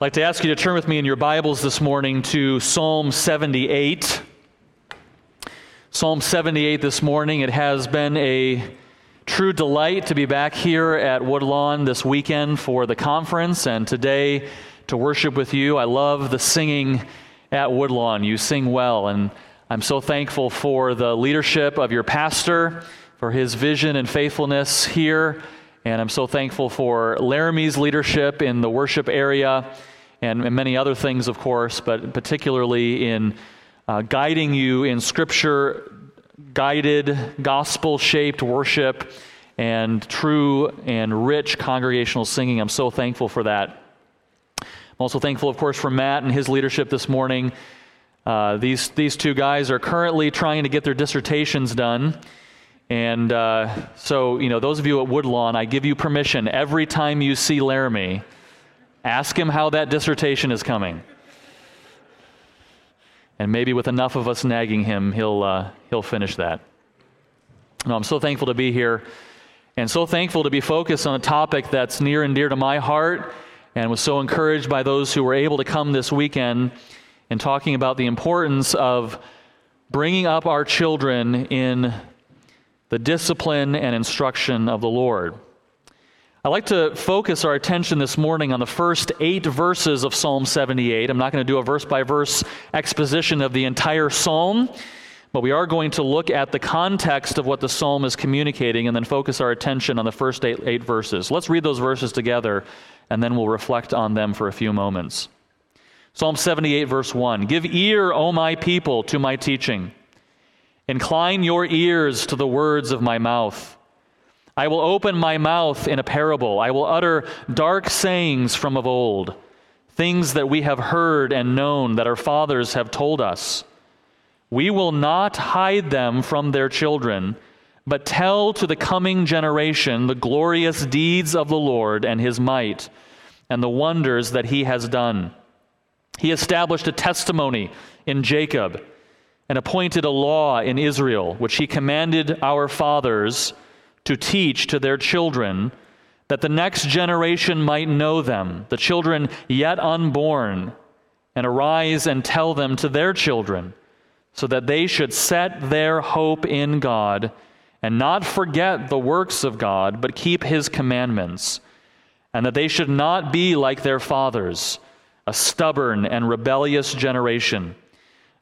I'd like to ask you to turn with me in your Bibles this morning to Psalm 78. Psalm 78 this morning. It has been a true delight to be back here at Woodlawn this weekend for the conference and today to worship with you. I love the singing at Woodlawn. You sing well, and I'm so thankful for the leadership of your pastor, for his vision and faithfulness here. And I'm so thankful for Laramie's leadership in the worship area and, and many other things, of course, but particularly in uh, guiding you in scripture guided, gospel shaped worship and true and rich congregational singing. I'm so thankful for that. I'm also thankful, of course, for Matt and his leadership this morning. Uh, these, these two guys are currently trying to get their dissertations done. And uh, so, you know, those of you at Woodlawn, I give you permission every time you see Laramie Ask him how that dissertation is coming. And maybe with enough of us nagging him, he'll, uh, he'll finish that. No, I'm so thankful to be here and so thankful to be focused on a topic that's near and dear to my heart and was so encouraged by those who were able to come this weekend and talking about the importance of bringing up our children in the discipline and instruction of the Lord. I'd like to focus our attention this morning on the first eight verses of Psalm 78. I'm not going to do a verse by verse exposition of the entire psalm, but we are going to look at the context of what the psalm is communicating and then focus our attention on the first eight, eight verses. Let's read those verses together and then we'll reflect on them for a few moments. Psalm 78, verse 1 Give ear, O my people, to my teaching. Incline your ears to the words of my mouth. I will open my mouth in a parable. I will utter dark sayings from of old, things that we have heard and known that our fathers have told us. We will not hide them from their children, but tell to the coming generation the glorious deeds of the Lord and his might, and the wonders that he has done. He established a testimony in Jacob and appointed a law in Israel, which he commanded our fathers to teach to their children, that the next generation might know them, the children yet unborn, and arise and tell them to their children, so that they should set their hope in God and not forget the works of God, but keep his commandments, and that they should not be like their fathers, a stubborn and rebellious generation,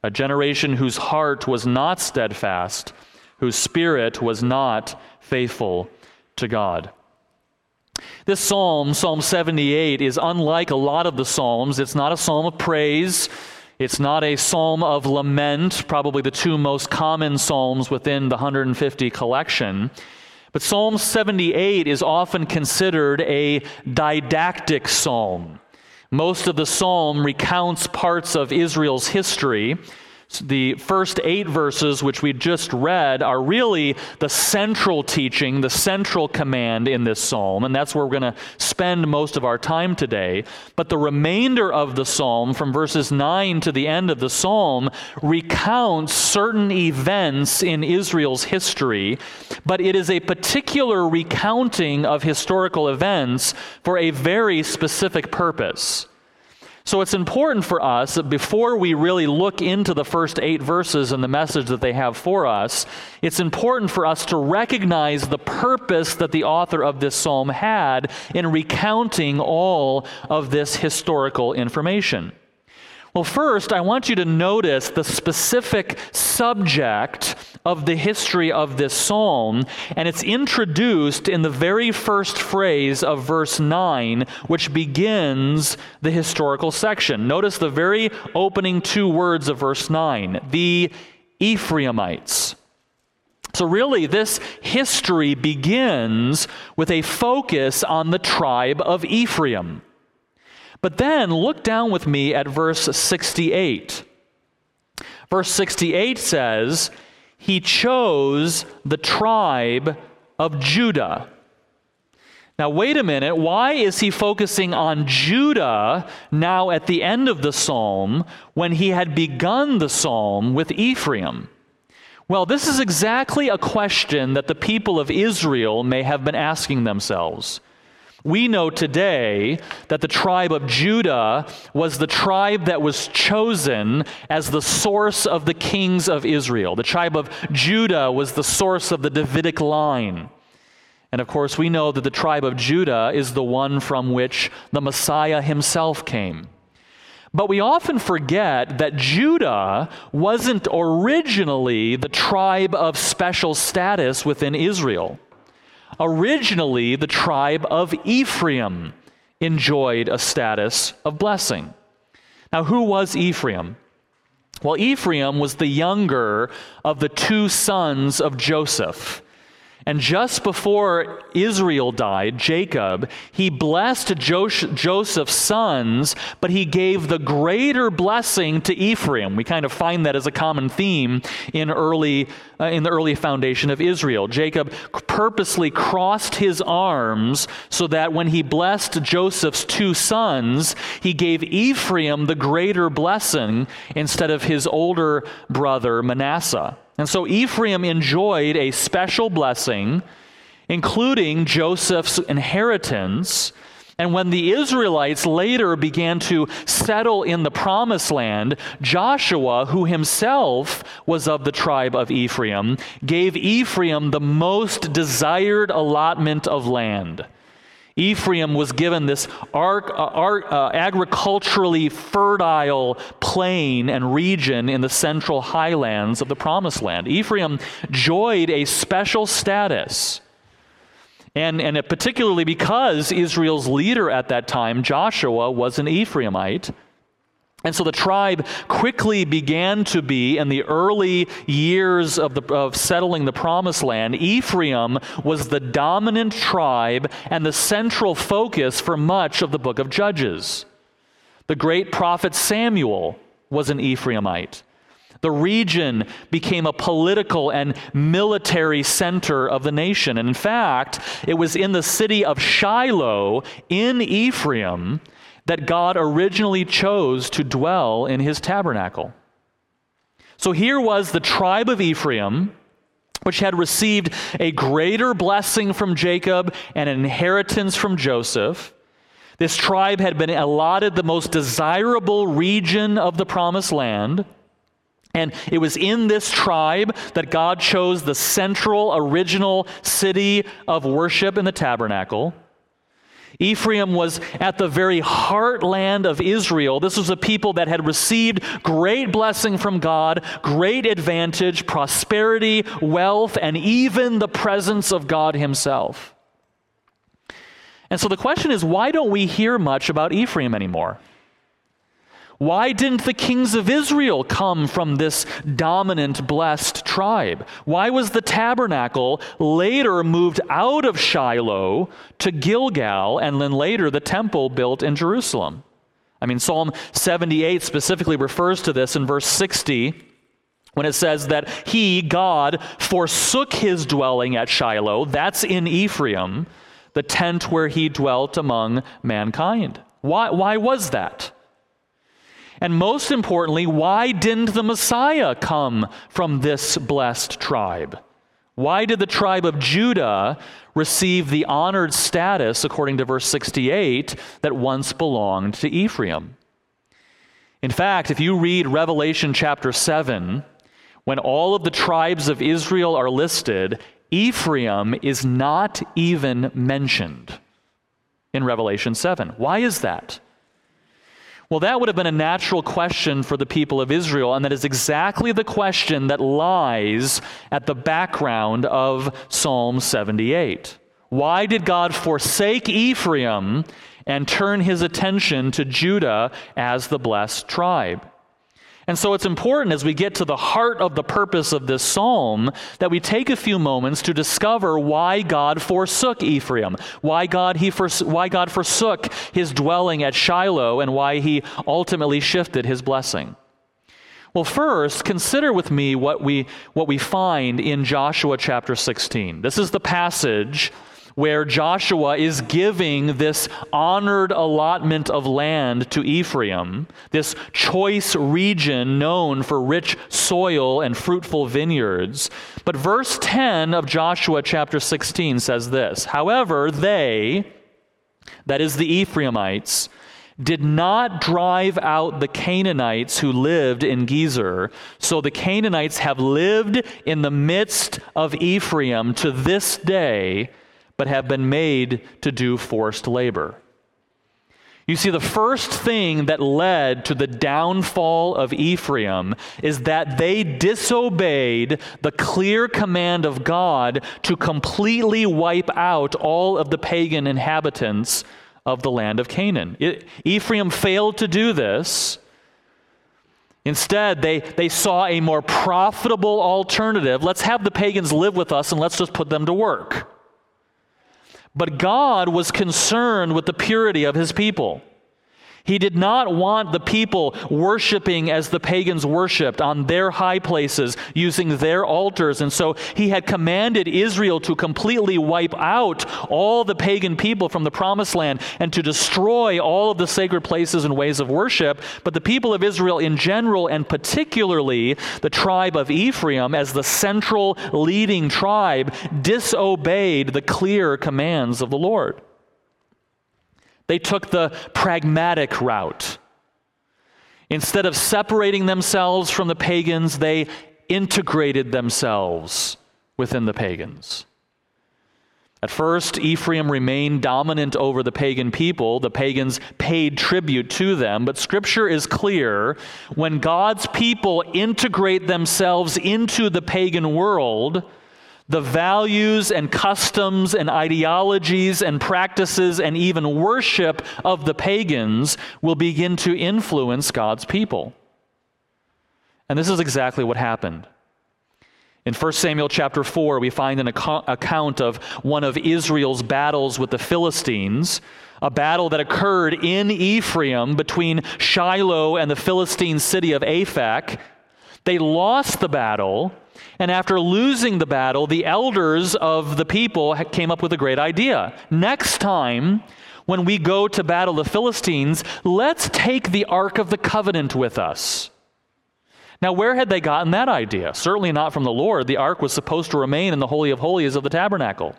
a generation whose heart was not steadfast, whose spirit was not faithful to God. This psalm, Psalm 78, is unlike a lot of the psalms. It's not a psalm of praise. It's not a psalm of lament, probably the two most common psalms within the 150 collection. But Psalm 78 is often considered a didactic psalm. Most of the psalm recounts parts of Israel's history the first eight verses, which we just read, are really the central teaching, the central command in this psalm, and that's where we're going to spend most of our time today. But the remainder of the psalm, from verses 9 to the end of the psalm, recounts certain events in Israel's history, but it is a particular recounting of historical events for a very specific purpose. So it's important for us that before we really look into the first eight verses and the message that they have for us, it's important for us to recognize the purpose that the author of this psalm had in recounting all of this historical information. Well, first, I want you to notice the specific subject of the history of this psalm, and it's introduced in the very first phrase of verse 9, which begins the historical section. Notice the very opening two words of verse 9 the Ephraimites. So, really, this history begins with a focus on the tribe of Ephraim. But then look down with me at verse 68. Verse 68 says, He chose the tribe of Judah. Now, wait a minute. Why is he focusing on Judah now at the end of the psalm when he had begun the psalm with Ephraim? Well, this is exactly a question that the people of Israel may have been asking themselves. We know today that the tribe of Judah was the tribe that was chosen as the source of the kings of Israel. The tribe of Judah was the source of the Davidic line. And of course, we know that the tribe of Judah is the one from which the Messiah himself came. But we often forget that Judah wasn't originally the tribe of special status within Israel. Originally, the tribe of Ephraim enjoyed a status of blessing. Now, who was Ephraim? Well, Ephraim was the younger of the two sons of Joseph. And just before Israel died, Jacob, he blessed Joseph's sons, but he gave the greater blessing to Ephraim. We kind of find that as a common theme in early uh, in the early foundation of Israel. Jacob purposely crossed his arms so that when he blessed Joseph's two sons, he gave Ephraim the greater blessing instead of his older brother Manasseh. And so Ephraim enjoyed a special blessing, including Joseph's inheritance. And when the Israelites later began to settle in the promised land, Joshua, who himself was of the tribe of Ephraim, gave Ephraim the most desired allotment of land. Ephraim was given this arc, uh, uh, agriculturally fertile plain and region in the central highlands of the Promised Land. Ephraim enjoyed a special status. And, and particularly because Israel's leader at that time, Joshua, was an Ephraimite. And so the tribe quickly began to be, in the early years of, the, of settling the promised land, Ephraim was the dominant tribe and the central focus for much of the book of Judges. The great prophet Samuel was an Ephraimite. The region became a political and military center of the nation. And in fact, it was in the city of Shiloh in Ephraim that God originally chose to dwell in his tabernacle. So here was the tribe of Ephraim, which had received a greater blessing from Jacob and an inheritance from Joseph. This tribe had been allotted the most desirable region of the promised land. And it was in this tribe that God chose the central, original city of worship in the tabernacle. Ephraim was at the very heartland of Israel. This was a people that had received great blessing from God, great advantage, prosperity, wealth, and even the presence of God Himself. And so the question is why don't we hear much about Ephraim anymore? Why didn't the kings of Israel come from this dominant, blessed tribe? Why was the tabernacle later moved out of Shiloh to Gilgal and then later the temple built in Jerusalem? I mean, Psalm 78 specifically refers to this in verse 60 when it says that he, God, forsook his dwelling at Shiloh, that's in Ephraim, the tent where he dwelt among mankind. Why, why was that? And most importantly, why didn't the Messiah come from this blessed tribe? Why did the tribe of Judah receive the honored status, according to verse 68, that once belonged to Ephraim? In fact, if you read Revelation chapter 7, when all of the tribes of Israel are listed, Ephraim is not even mentioned in Revelation 7. Why is that? Well, that would have been a natural question for the people of Israel, and that is exactly the question that lies at the background of Psalm 78. Why did God forsake Ephraim and turn his attention to Judah as the blessed tribe? And so it's important as we get to the heart of the purpose of this psalm that we take a few moments to discover why God forsook Ephraim, why God, he fors- why God forsook his dwelling at Shiloh, and why he ultimately shifted his blessing. Well, first, consider with me what we, what we find in Joshua chapter 16. This is the passage where Joshua is giving this honored allotment of land to Ephraim, this choice region known for rich soil and fruitful vineyards. But verse 10 of Joshua chapter 16 says this However, they, that is, the Ephraimites, did not drive out the Canaanites who lived in Gezer. So the Canaanites have lived in the midst of Ephraim to this day, but have been made to do forced labor. You see, the first thing that led to the downfall of Ephraim is that they disobeyed the clear command of God to completely wipe out all of the pagan inhabitants of the land of Canaan. It, Ephraim failed to do this. Instead, they, they saw a more profitable alternative. Let's have the pagans live with us and let's just put them to work. But God was concerned with the purity of his people. He did not want the people worshiping as the pagans worshiped on their high places using their altars. And so he had commanded Israel to completely wipe out all the pagan people from the promised land and to destroy all of the sacred places and ways of worship. But the people of Israel in general, and particularly the tribe of Ephraim as the central leading tribe, disobeyed the clear commands of the Lord. They took the pragmatic route. Instead of separating themselves from the pagans, they integrated themselves within the pagans. At first, Ephraim remained dominant over the pagan people. The pagans paid tribute to them. But Scripture is clear when God's people integrate themselves into the pagan world, the values and customs and ideologies and practices and even worship of the pagans will begin to influence God's people. And this is exactly what happened. In 1 Samuel chapter 4, we find an account of one of Israel's battles with the Philistines, a battle that occurred in Ephraim between Shiloh and the Philistine city of Aphek. They lost the battle, and after losing the battle, the elders of the people came up with a great idea. Next time, when we go to battle the Philistines, let's take the Ark of the Covenant with us. Now, where had they gotten that idea? Certainly not from the Lord. The ark was supposed to remain in the Holy of Holies of the tabernacle.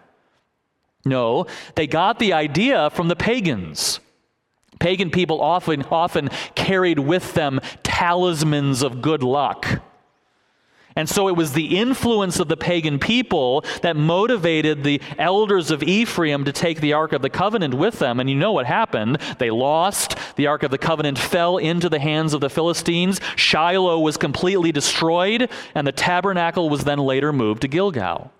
No, they got the idea from the pagans. Pagan people often, often carried with them talismans of good luck. And so it was the influence of the pagan people that motivated the elders of Ephraim to take the Ark of the Covenant with them. And you know what happened. They lost. The Ark of the Covenant fell into the hands of the Philistines. Shiloh was completely destroyed, and the tabernacle was then later moved to Gilgal.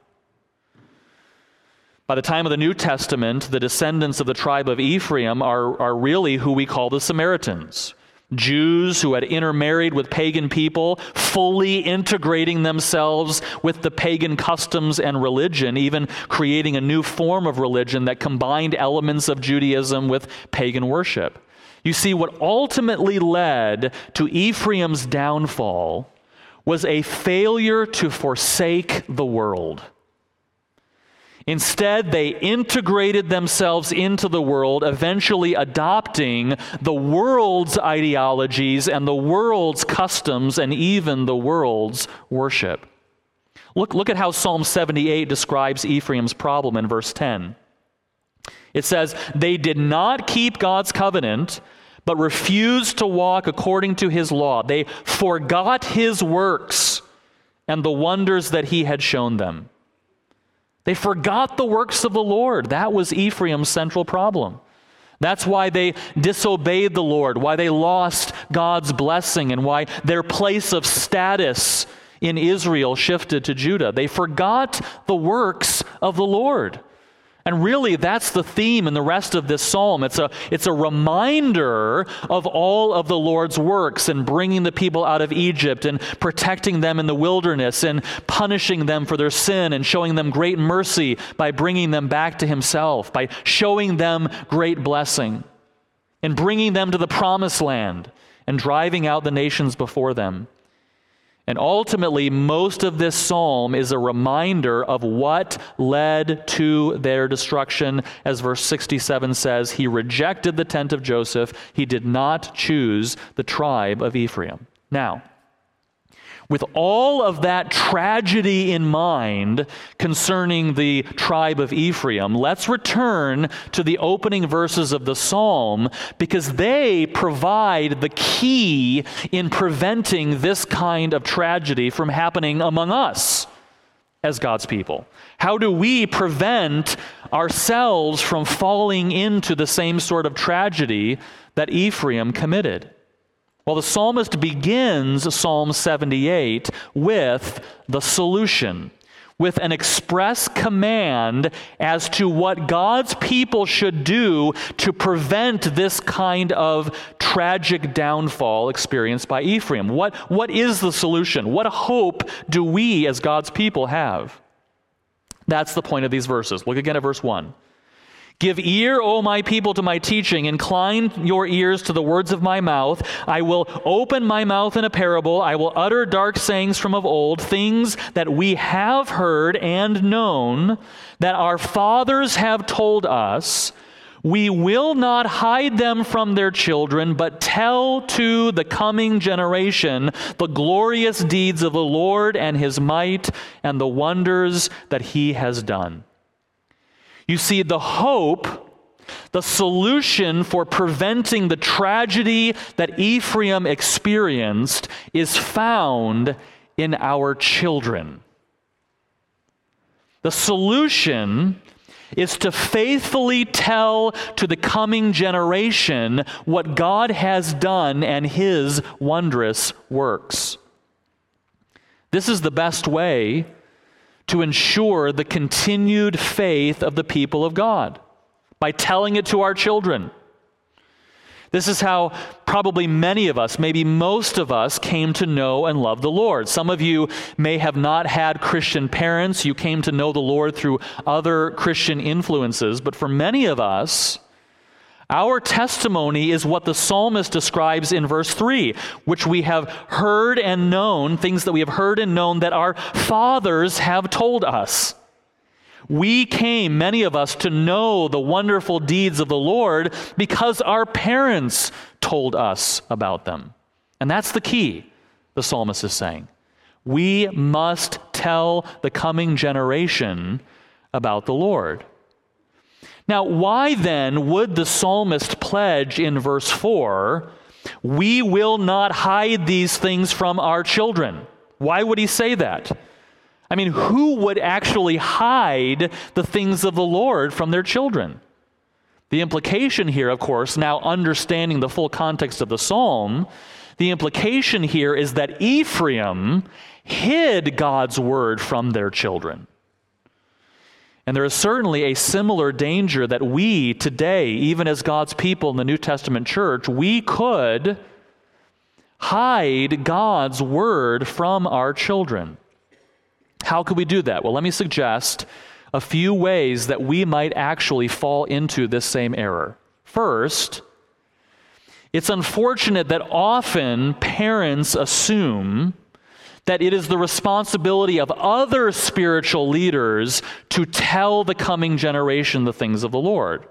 By the time of the New Testament, the descendants of the tribe of Ephraim are, are really who we call the Samaritans. Jews who had intermarried with pagan people, fully integrating themselves with the pagan customs and religion, even creating a new form of religion that combined elements of Judaism with pagan worship. You see, what ultimately led to Ephraim's downfall was a failure to forsake the world. Instead, they integrated themselves into the world, eventually adopting the world's ideologies and the world's customs and even the world's worship. Look, look at how Psalm 78 describes Ephraim's problem in verse 10. It says, They did not keep God's covenant, but refused to walk according to his law. They forgot his works and the wonders that he had shown them. They forgot the works of the Lord. That was Ephraim's central problem. That's why they disobeyed the Lord, why they lost God's blessing, and why their place of status in Israel shifted to Judah. They forgot the works of the Lord. And really, that's the theme in the rest of this psalm. It's a, it's a reminder of all of the Lord's works and bringing the people out of Egypt and protecting them in the wilderness and punishing them for their sin and showing them great mercy by bringing them back to Himself, by showing them great blessing and bringing them to the promised land and driving out the nations before them. And ultimately, most of this psalm is a reminder of what led to their destruction. As verse 67 says, He rejected the tent of Joseph, He did not choose the tribe of Ephraim. Now, With all of that tragedy in mind concerning the tribe of Ephraim, let's return to the opening verses of the psalm because they provide the key in preventing this kind of tragedy from happening among us as God's people. How do we prevent ourselves from falling into the same sort of tragedy that Ephraim committed? Well, the psalmist begins Psalm 78 with the solution, with an express command as to what God's people should do to prevent this kind of tragic downfall experienced by Ephraim. What, what is the solution? What hope do we as God's people have? That's the point of these verses. Look again at verse 1. Give ear, O my people, to my teaching. Incline your ears to the words of my mouth. I will open my mouth in a parable. I will utter dark sayings from of old, things that we have heard and known, that our fathers have told us. We will not hide them from their children, but tell to the coming generation the glorious deeds of the Lord and his might and the wonders that he has done. You see, the hope, the solution for preventing the tragedy that Ephraim experienced is found in our children. The solution is to faithfully tell to the coming generation what God has done and his wondrous works. This is the best way to ensure the continued faith of the people of God by telling it to our children. This is how probably many of us, maybe most of us, came to know and love the Lord. Some of you may have not had Christian parents. You came to know the Lord through other Christian influences. But for many of us, our testimony is what the psalmist describes in verse 3, which we have heard and known, things that we have heard and known that our fathers have told us. We came, many of us, to know the wonderful deeds of the Lord because our parents told us about them. And that's the key, the psalmist is saying. We must tell the coming generation about the Lord. Now, why then would the psalmist pledge in verse 4, we will not hide these things from our children? Why would he say that? I mean, who would actually hide the things of the Lord from their children? The implication here, of course, now understanding the full context of the psalm, the implication here is that Ephraim hid God's word from their children. And there is certainly a similar danger that we today, even as God's people in the New Testament church, we could hide God's word from our children. How could we do that? Well, let me suggest a few ways that we might actually fall into this same error. First, it's unfortunate that often parents assume that it is the responsibility of other spiritual leaders to tell the coming generation the things of the Lord.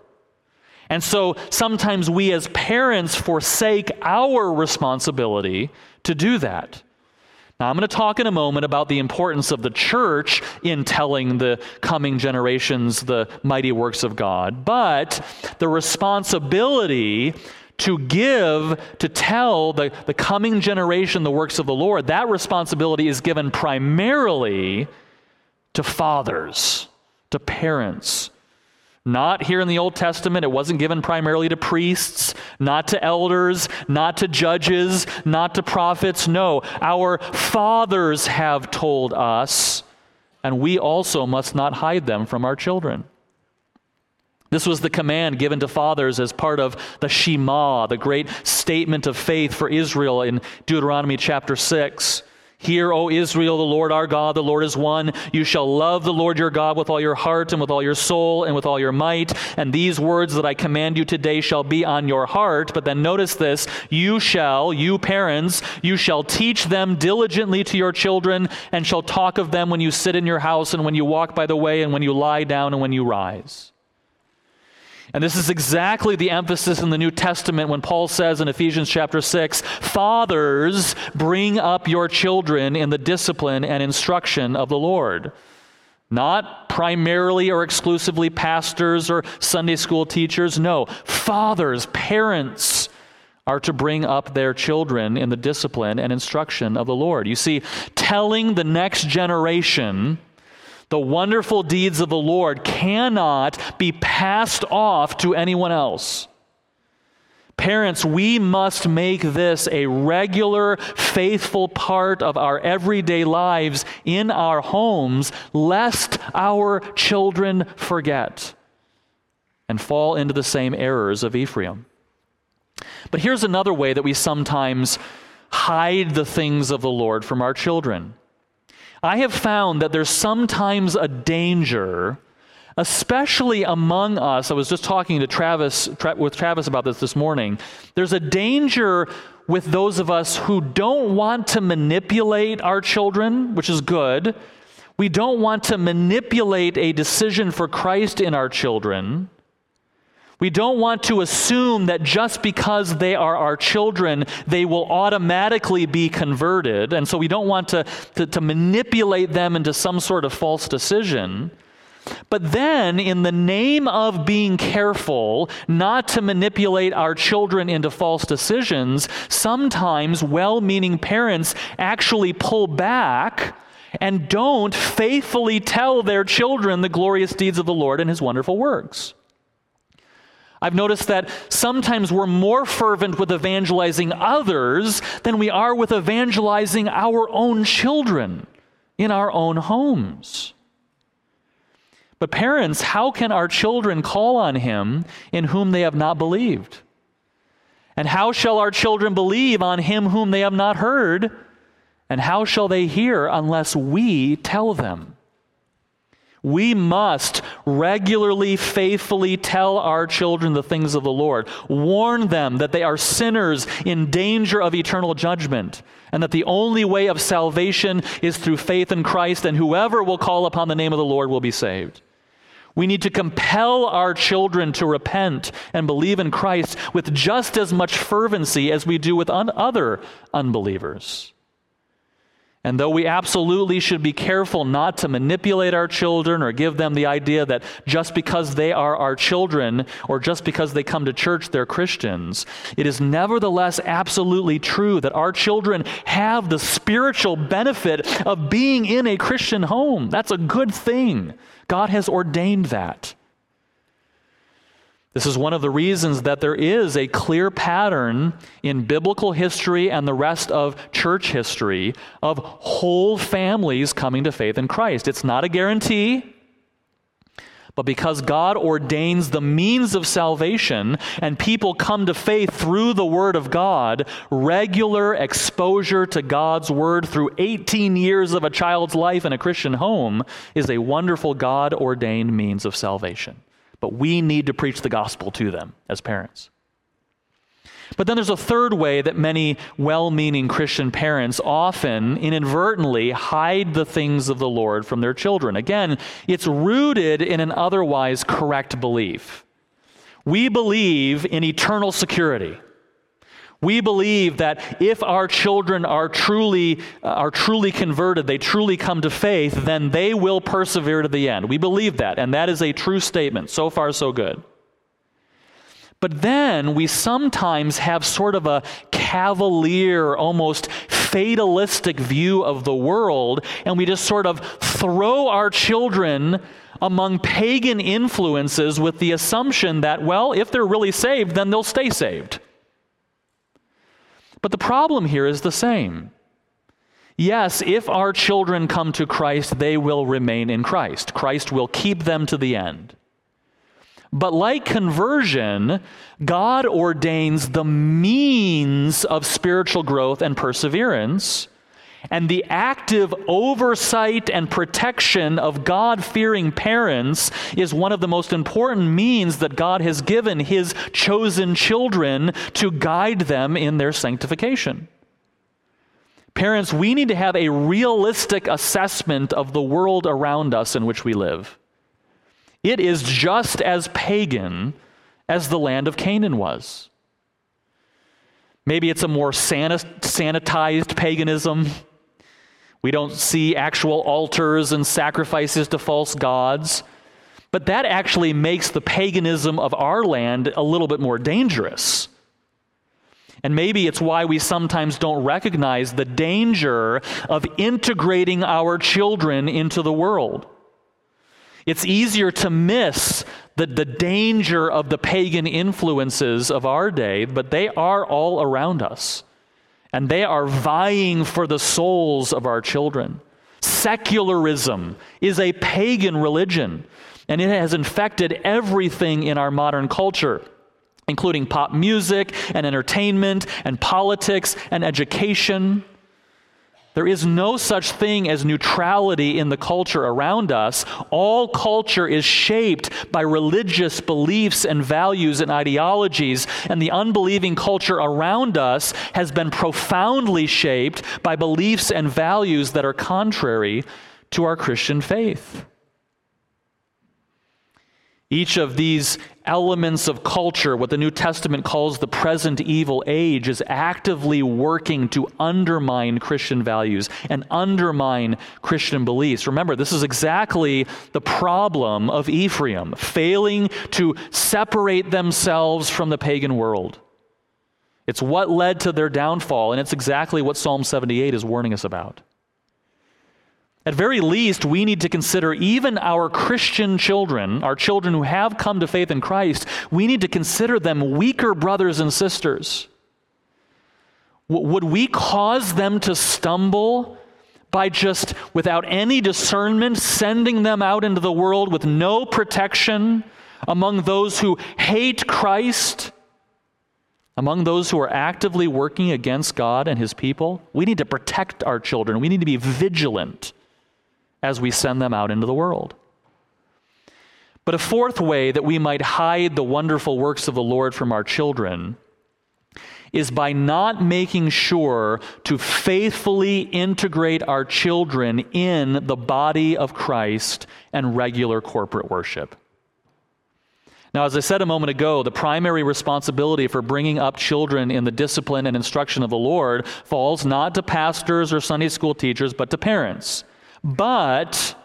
And so sometimes we as parents forsake our responsibility to do that. Now, I'm going to talk in a moment about the importance of the church in telling the coming generations the mighty works of God, but the responsibility to give, to tell the, the coming generation the works of the Lord, that responsibility is given primarily to fathers, to parents. Not here in the Old Testament, it wasn't given primarily to priests, not to elders, not to judges, not to prophets. No, our fathers have told us, and we also must not hide them from our children. This was the command given to fathers as part of the Shema, the great statement of faith for Israel in Deuteronomy chapter 6. Hear, O Israel, the Lord our God, the Lord is one. You shall love the Lord your God with all your heart and with all your soul and with all your might. And these words that I command you today shall be on your heart. But then notice this you shall, you parents, you shall teach them diligently to your children and shall talk of them when you sit in your house and when you walk by the way and when you lie down and when you rise. And this is exactly the emphasis in the New Testament when Paul says in Ephesians chapter 6 Fathers, bring up your children in the discipline and instruction of the Lord. Not primarily or exclusively pastors or Sunday school teachers. No, fathers, parents are to bring up their children in the discipline and instruction of the Lord. You see, telling the next generation the wonderful deeds of the Lord cannot be passed off to anyone else. Parents, we must make this a regular, faithful part of our everyday lives in our homes, lest our children forget and fall into the same errors of Ephraim. But here's another way that we sometimes hide the things of the Lord from our children. I have found that there's sometimes a danger, especially among us. I was just talking to Travis tra- with Travis about this this morning. There's a danger with those of us who don't want to manipulate our children, which is good. We don't want to manipulate a decision for Christ in our children. We don't want to assume that just because they are our children, they will automatically be converted. And so we don't want to, to, to, manipulate them into some sort of false decision. But then, in the name of being careful not to manipulate our children into false decisions, sometimes well meaning parents actually pull back and don't faithfully tell their children the glorious deeds of the Lord and his wonderful works. I've noticed that sometimes we're more fervent with evangelizing others than we are with evangelizing our own children in our own homes. But, parents, how can our children call on him in whom they have not believed? And how shall our children believe on him whom they have not heard? And how shall they hear unless we tell them? We must regularly, faithfully tell our children the things of the Lord, warn them that they are sinners in danger of eternal judgment, and that the only way of salvation is through faith in Christ, and whoever will call upon the name of the Lord will be saved. We need to compel our children to repent and believe in Christ with just as much fervency as we do with un- other unbelievers. And though we absolutely should be careful not to manipulate our children or give them the idea that just because they are our children or just because they come to church, they're Christians, it is nevertheless absolutely true that our children have the spiritual benefit of being in a Christian home. That's a good thing. God has ordained that. This is one of the reasons that there is a clear pattern in biblical history and the rest of church history of whole families coming to faith in Christ. It's not a guarantee, but because God ordains the means of salvation and people come to faith through the Word of God, regular exposure to God's Word through 18 years of a child's life in a Christian home is a wonderful God ordained means of salvation. But we need to preach the gospel to them as parents. But then there's a third way that many well meaning Christian parents often inadvertently hide the things of the Lord from their children. Again, it's rooted in an otherwise correct belief. We believe in eternal security. We believe that if our children are truly, uh, are truly converted, they truly come to faith, then they will persevere to the end. We believe that, and that is a true statement. So far, so good. But then we sometimes have sort of a cavalier, almost fatalistic view of the world, and we just sort of throw our children among pagan influences with the assumption that, well, if they're really saved, then they'll stay saved. But the problem here is the same. Yes, if our children come to Christ, they will remain in Christ. Christ will keep them to the end. But like conversion, God ordains the means of spiritual growth and perseverance and the active oversight and protection of God fearing parents is one of the most important means that God has given His chosen children to guide them in their sanctification. Parents, we need to have a realistic assessment of the world around us in which we live. It is just as pagan as the land of Canaan was. Maybe it's a more sanitized paganism. We don't see actual altars and sacrifices to false gods. But that actually makes the paganism of our land a little bit more dangerous. And maybe it's why we sometimes don't recognize the danger of integrating our children into the world. It's easier to miss the, the danger of the pagan influences of our day, but they are all around us. And they are vying for the souls of our children. Secularism is a pagan religion, and it has infected everything in our modern culture including pop music and entertainment and politics and education. There is no such thing as neutrality in the culture around us. All culture is shaped by religious beliefs and values and ideologies, and the unbelieving culture around us has been profoundly shaped by beliefs and values that are contrary to our Christian faith. Each of these elements of culture, what the New Testament calls the present evil age, is actively working to undermine Christian values and undermine Christian beliefs. Remember, this is exactly the problem of Ephraim, failing to separate themselves from the pagan world. It's what led to their downfall, and it's exactly what Psalm 78 is warning us about. At very least, we need to consider even our Christian children, our children who have come to faith in Christ, we need to consider them weaker brothers and sisters. Would we cause them to stumble by just, without any discernment, sending them out into the world with no protection among those who hate Christ? Among those who are actively working against God and His people? We need to protect our children. We need to be vigilant as we send them out into the world. But a fourth way that we might hide the wonderful works of the Lord from our children is by not making sure to faithfully integrate our children in the body of Christ and regular corporate worship. Now, as I said a moment ago, the primary responsibility for bringing up children in the discipline and instruction of the Lord falls not to pastors or Sunday school teachers, but to parents. But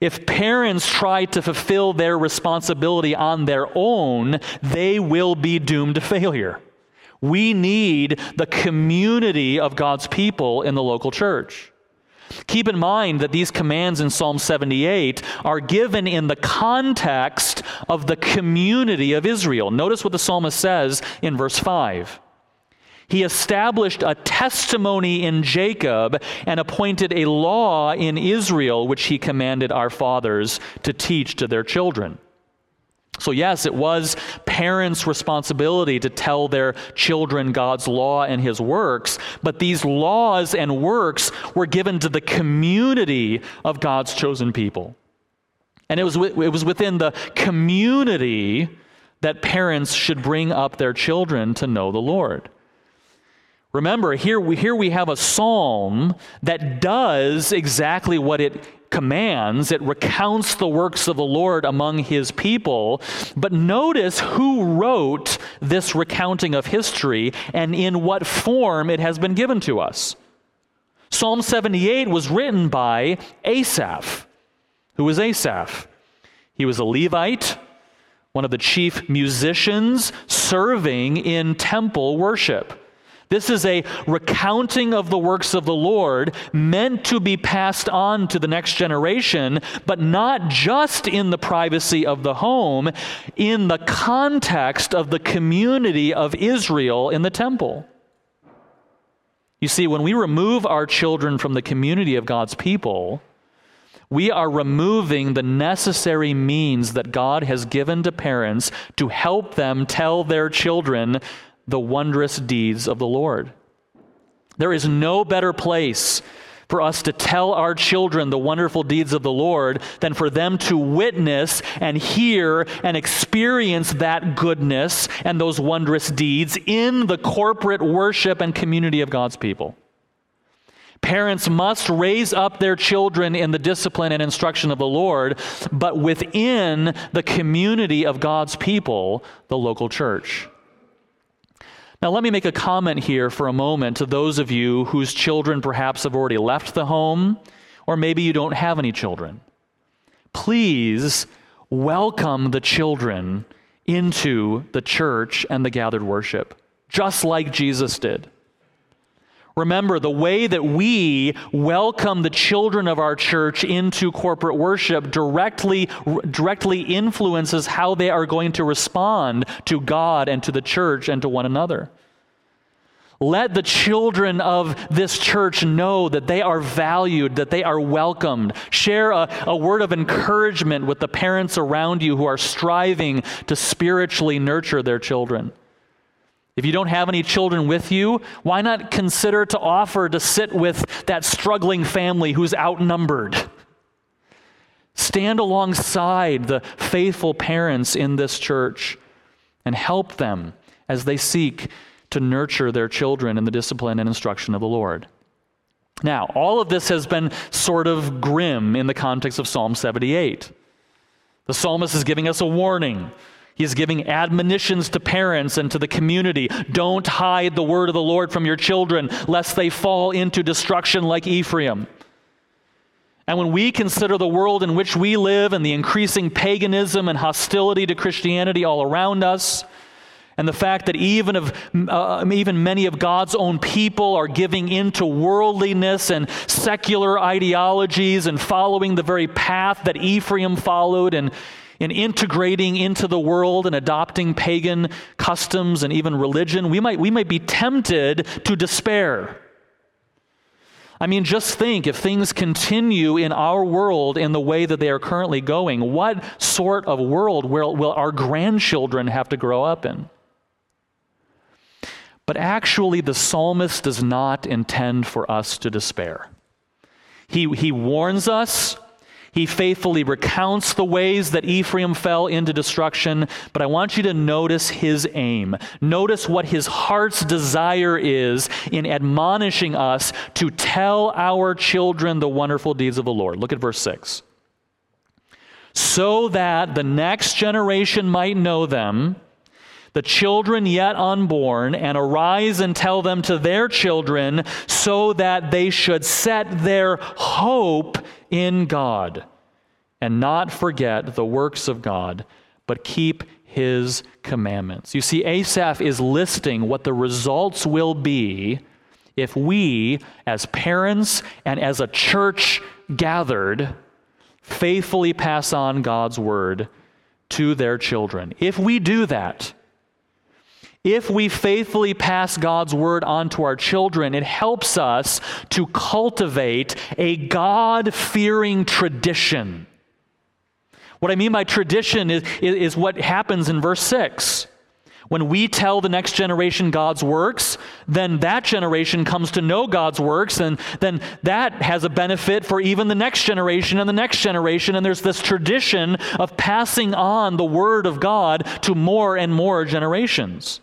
if parents try to fulfill their responsibility on their own, they will be doomed to failure. We need the community of God's people in the local church. Keep in mind that these commands in Psalm 78 are given in the context of the community of Israel. Notice what the psalmist says in verse 5. He established a testimony in Jacob and appointed a law in Israel, which he commanded our fathers to teach to their children. So, yes, it was parents' responsibility to tell their children God's law and his works, but these laws and works were given to the community of God's chosen people. And it was, it was within the community that parents should bring up their children to know the Lord. Remember, here we, here we have a psalm that does exactly what it commands. It recounts the works of the Lord among his people. But notice who wrote this recounting of history and in what form it has been given to us. Psalm 78 was written by Asaph. Who was Asaph? He was a Levite, one of the chief musicians serving in temple worship. This is a recounting of the works of the Lord meant to be passed on to the next generation, but not just in the privacy of the home, in the context of the community of Israel in the temple. You see, when we remove our children from the community of God's people, we are removing the necessary means that God has given to parents to help them tell their children the wondrous deeds of the Lord. There is no better place for us to tell our children the wonderful deeds of the Lord than for them to witness and hear and experience that goodness and those wondrous deeds in the corporate worship and community of God's people. Parents must raise up their children in the discipline and instruction of the Lord, but within the community of God's people, the local church. Now, let me make a comment here for a moment to those of you whose children perhaps have already left the home, or maybe you don't have any children. Please welcome the children into the church and the gathered worship, just like Jesus did. Remember, the way that we welcome the children of our church into corporate worship directly, directly influences how they are going to respond to God and to the church and to one another. Let the children of this church know that they are valued, that they are welcomed. Share a, a, word of encouragement with the parents around you who are striving to spiritually nurture their children. If you don't have any children with you, why not consider to offer to sit with that struggling family who's outnumbered? Stand alongside the faithful parents in this church and help them as they seek to nurture their children in the discipline and instruction of the Lord. Now, all of this has been sort of grim in the context of Psalm 78. The psalmist is giving us a warning He's giving admonitions to parents and to the community. Don't hide the word of the Lord from your children, lest they fall into destruction like Ephraim. And when we consider the world in which we live and the increasing paganism and hostility to Christianity all around us, and the fact that even, of, uh, even many of God's own people are giving into worldliness and secular ideologies and following the very path that Ephraim followed and in integrating into the world and adopting pagan customs and even religion, we might, we might be tempted to despair. I mean, just think if things continue in our world in the way that they are currently going, what sort of world will, will our grandchildren have to grow up in? But actually, the psalmist does not intend for us to despair. He, he warns us he faithfully recounts the ways that Ephraim fell into destruction, but I want you to notice his aim. Notice what his heart's desire is in admonishing us to tell our children the wonderful deeds of the Lord. Look at verse 6. So that the next generation might know them the children yet unborn, and arise and tell them to their children, so that they should set their hope in God and not forget the works of God, but keep his commandments. You see, Asaph is listing what the results will be if we, as parents and as a church gathered, faithfully pass on God's word to their children. If we do that, if we faithfully pass God's word on to our children, it helps us to cultivate a God fearing tradition. What I mean by tradition is, is, what happens in verse 6. When we tell the next generation God's works, then that generation comes to know God's works, and then that has a benefit for even the next generation and the next generation. And there's this tradition of passing on the Word of God to more and more generations.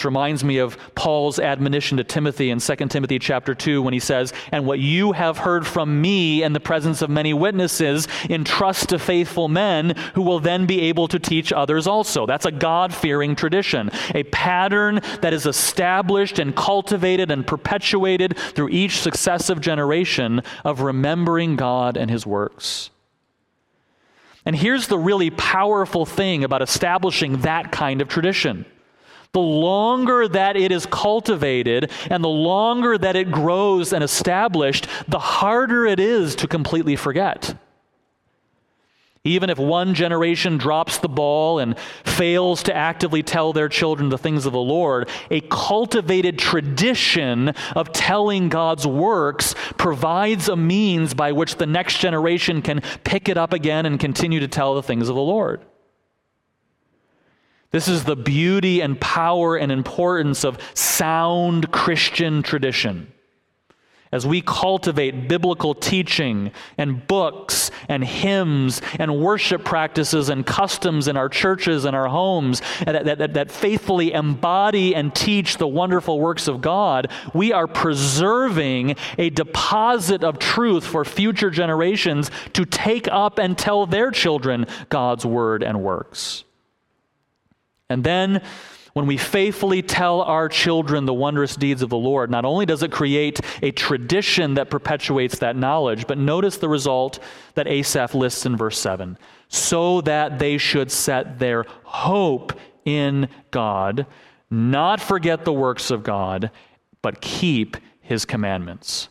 This reminds me of Paul's admonition to Timothy in 2 Timothy chapter 2 when he says, And what you have heard from me in the presence of many witnesses, entrust to faithful men who will then be able to teach others also. That's a God fearing tradition, a pattern that is established and cultivated and perpetuated through each successive generation of remembering God and his works. And here's the really powerful thing about establishing that kind of tradition. The longer that it is cultivated and the longer that it grows and established, the harder it is to completely forget. Even if one generation drops the ball and fails to actively tell their children the things of the Lord, a cultivated tradition of telling God's works provides a means by which the next generation can pick it up again and continue to tell the things of the Lord. This is the beauty and power and importance of sound Christian tradition. as we cultivate biblical teaching and books and hymns and worship practices and customs in our churches and our homes that, that, that, faithfully embody and teach the wonderful works of God, we are preserving a deposit of truth for future generations to take up and tell their children God's word and works. And then when we faithfully tell our children the wondrous deeds of the Lord, not only does it create a tradition that perpetuates that knowledge, but notice the result that Asaph lists in verse 7 so that they should set their hope in God, not forget the works of God, but keep his commandments.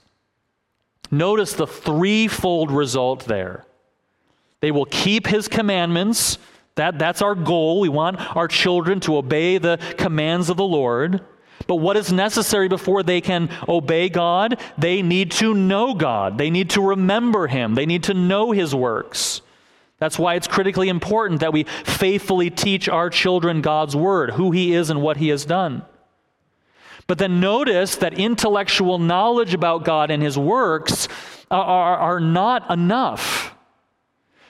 Notice the threefold result there. They will keep his commandments that, that's our goal. We want our children to obey the commands of the Lord. But what is necessary before they can obey God? They need to know God. They need to remember Him. They need to know His works. That's why it's critically important that we faithfully teach our children God's Word, who He is and what He has done. But then notice that intellectual knowledge about God and His works are, are, are not enough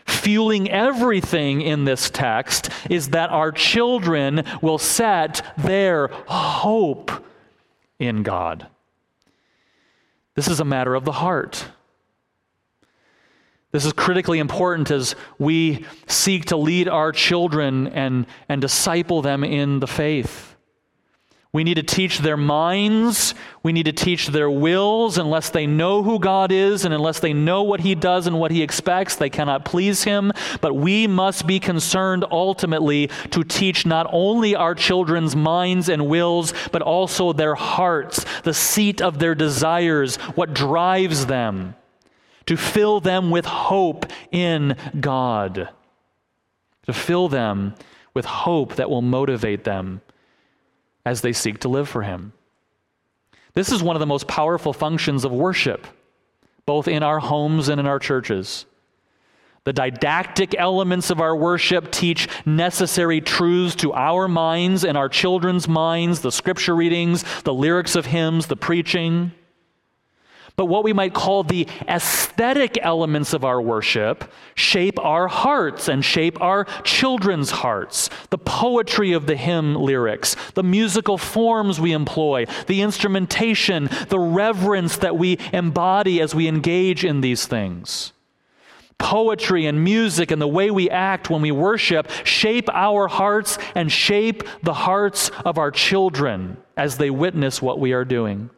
fueling everything in this text is that our children will set their hope in God. This is a matter of the heart. This is critically important as we seek to lead our children and, and disciple them in the faith. We need to teach their minds. We need to teach their wills. Unless they know who God is and unless they know what He does and what He expects, they cannot please Him. But we must be concerned ultimately to teach not only our children's minds and wills, but also their hearts, the seat of their desires, what drives them, to fill them with hope in God, to fill them with hope that will motivate them as they seek to live for Him. This is one of the most powerful functions of worship, both in our homes and in our churches. The didactic elements of our worship teach necessary truths to our minds and our children's minds, the scripture readings, the lyrics of hymns, the preaching but what we might call the aesthetic elements of our worship shape our hearts and shape our children's hearts. The poetry of the hymn lyrics, the musical forms we employ, the instrumentation, the reverence that we embody as we engage in these things. Poetry and music and the way we act when we worship shape our hearts and shape the hearts of our children as they witness what we are doing.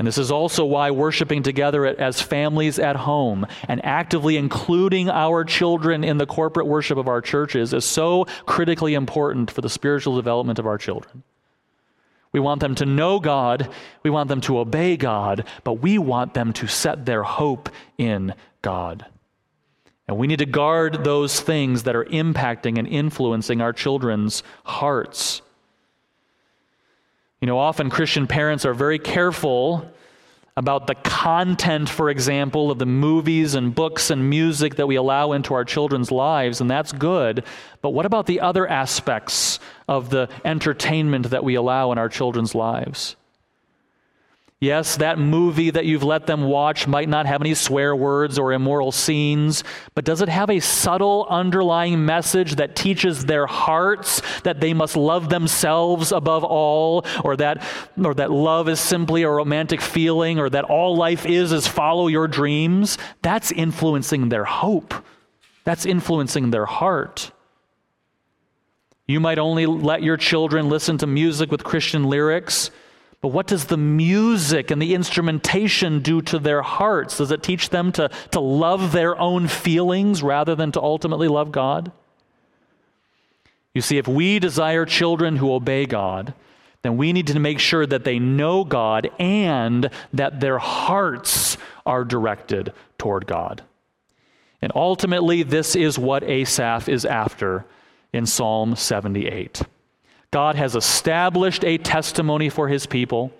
And this is also why worshiping together as families at home and actively including our children in the corporate worship of our churches is so critically important for the spiritual development of our children. We want them to know God, we want them to obey God, but we want them to set their hope in God. And we need to guard those things that are impacting and influencing our children's hearts. You know, often Christian parents are very careful about the content, for example, of the movies and books and music that we allow into our children's lives, and that's good. But what about the other aspects of the entertainment that we allow in our children's lives? Yes, that movie that you've let them watch might not have any swear words or immoral scenes, but does it have a subtle underlying message that teaches their hearts that they must love themselves above all, or that, or that love is simply a romantic feeling, or that all life is is follow your dreams? That's influencing their hope. That's influencing their heart. You might only let your children listen to music with Christian lyrics but what does the music and the instrumentation do to their hearts? Does it teach them to, to love their own feelings rather than to ultimately love God? You see, if we desire children who obey God, then we need to make sure that they know God and that their hearts are directed toward God. And ultimately, this is what Asaph is after in Psalm 78. God has established a testimony for his people.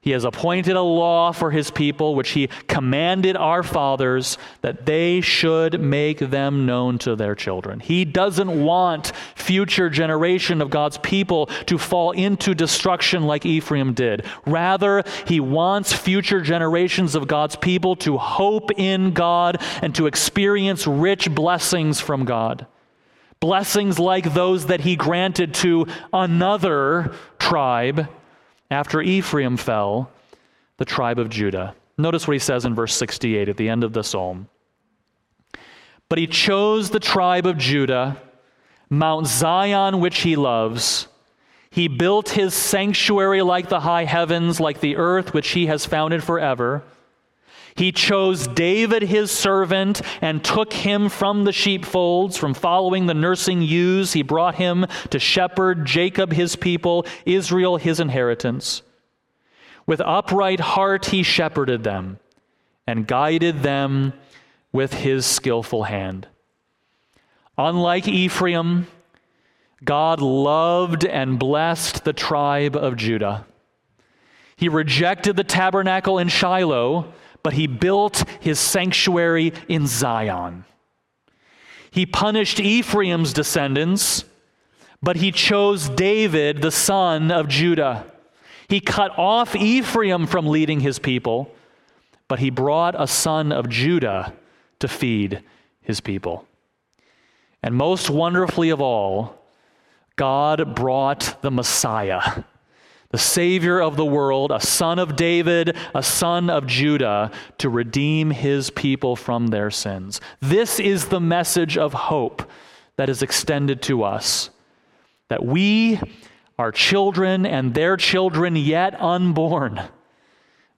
He has appointed a law for his people, which he commanded our fathers that they should make them known to their children. He doesn't want future generation of God's people to fall into destruction like Ephraim did. Rather, he wants future generations of God's people to hope in God and to experience rich blessings from God. Blessings like those that he granted to another tribe after Ephraim fell, the tribe of Judah. Notice what he says in verse 68 at the end of the psalm. But he chose the tribe of Judah, Mount Zion, which he loves. He built his sanctuary like the high heavens, like the earth which he has founded forever. He chose David his servant and took him from the sheepfolds, from following the nursing ewes. He brought him to shepherd Jacob his people, Israel his inheritance. With upright heart he shepherded them and guided them with his skillful hand. Unlike Ephraim, God loved and blessed the tribe of Judah. He rejected the tabernacle in Shiloh but he built his sanctuary in Zion. He punished Ephraim's descendants, but he chose David, the son of Judah. He cut off Ephraim from leading his people, but he brought a son of Judah to feed his people. And most wonderfully of all, God brought the Messiah the Savior of the world, a son of David, a son of Judah, to redeem his people from their sins. This is the message of hope that is extended to us that we, our children, and their children yet unborn,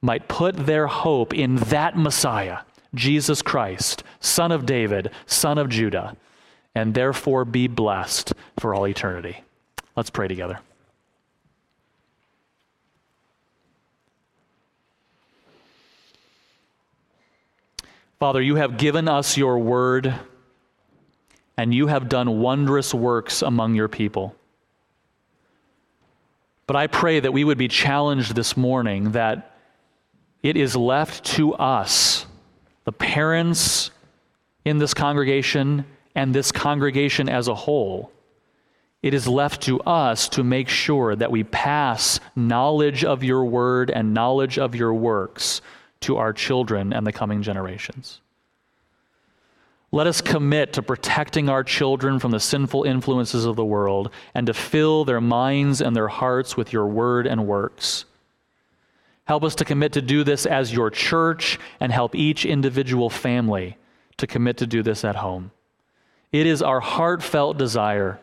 might put their hope in that Messiah, Jesus Christ, son of David, son of Judah, and therefore be blessed for all eternity. Let's pray together. Father, you have given us your word, and you have done wondrous works among your people. But I pray that we would be challenged this morning that it is left to us, the parents in this congregation and this congregation as a whole, it is left to us to make sure that we pass knowledge of your word and knowledge of your works to our children and the coming generations. Let us commit to protecting our children from the sinful influences of the world and to fill their minds and their hearts with your word and works. Help us to commit to do this as your church and help each individual family to commit to do this at home. It is our heartfelt desire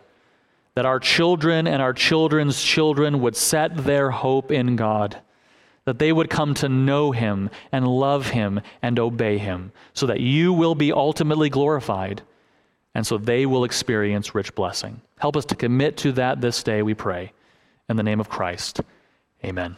that our children and our children's children would set their hope in God that they would come to know him and love him and obey him, so that you will be ultimately glorified, and so they will experience rich blessing. Help us to commit to that this day, we pray. In the name of Christ, amen.